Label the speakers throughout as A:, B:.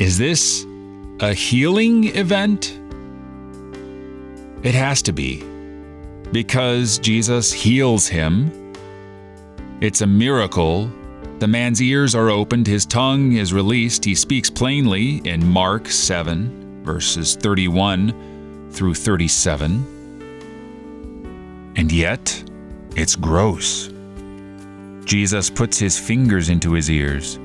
A: Is this a healing event? It has to be. Because Jesus heals him. It's a miracle. The man's ears are opened, his tongue is released. He speaks plainly in Mark 7, verses 31 through 37. And yet, it's gross. Jesus puts his fingers into his ears.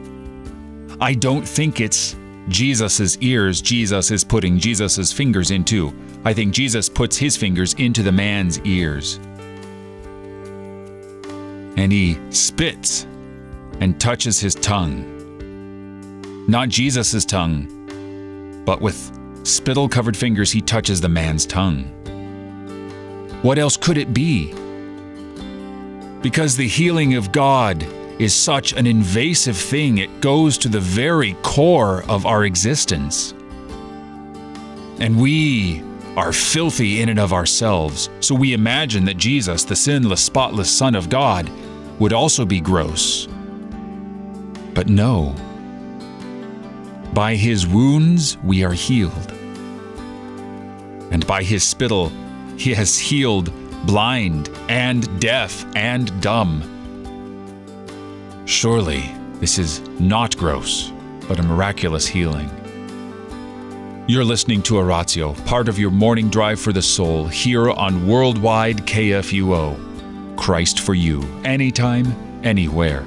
A: I don't think it's Jesus' ears Jesus is putting Jesus' fingers into. I think Jesus puts his fingers into the man's ears. And he spits and touches his tongue. Not Jesus' tongue, but with spittle covered fingers, he touches the man's tongue. What else could it be? Because the healing of God is such an invasive thing, it goes to the very core of our existence. And we are filthy in and of ourselves, so we imagine that Jesus, the sinless, spotless Son of God, would also be gross. But no. By his wounds we are healed. And by his spittle he has healed blind and deaf and dumb. Surely this is not gross, but a miraculous healing. You're listening to Oratio, part of your morning drive for the soul, here on Worldwide KFUO. Christ for you, anytime, anywhere.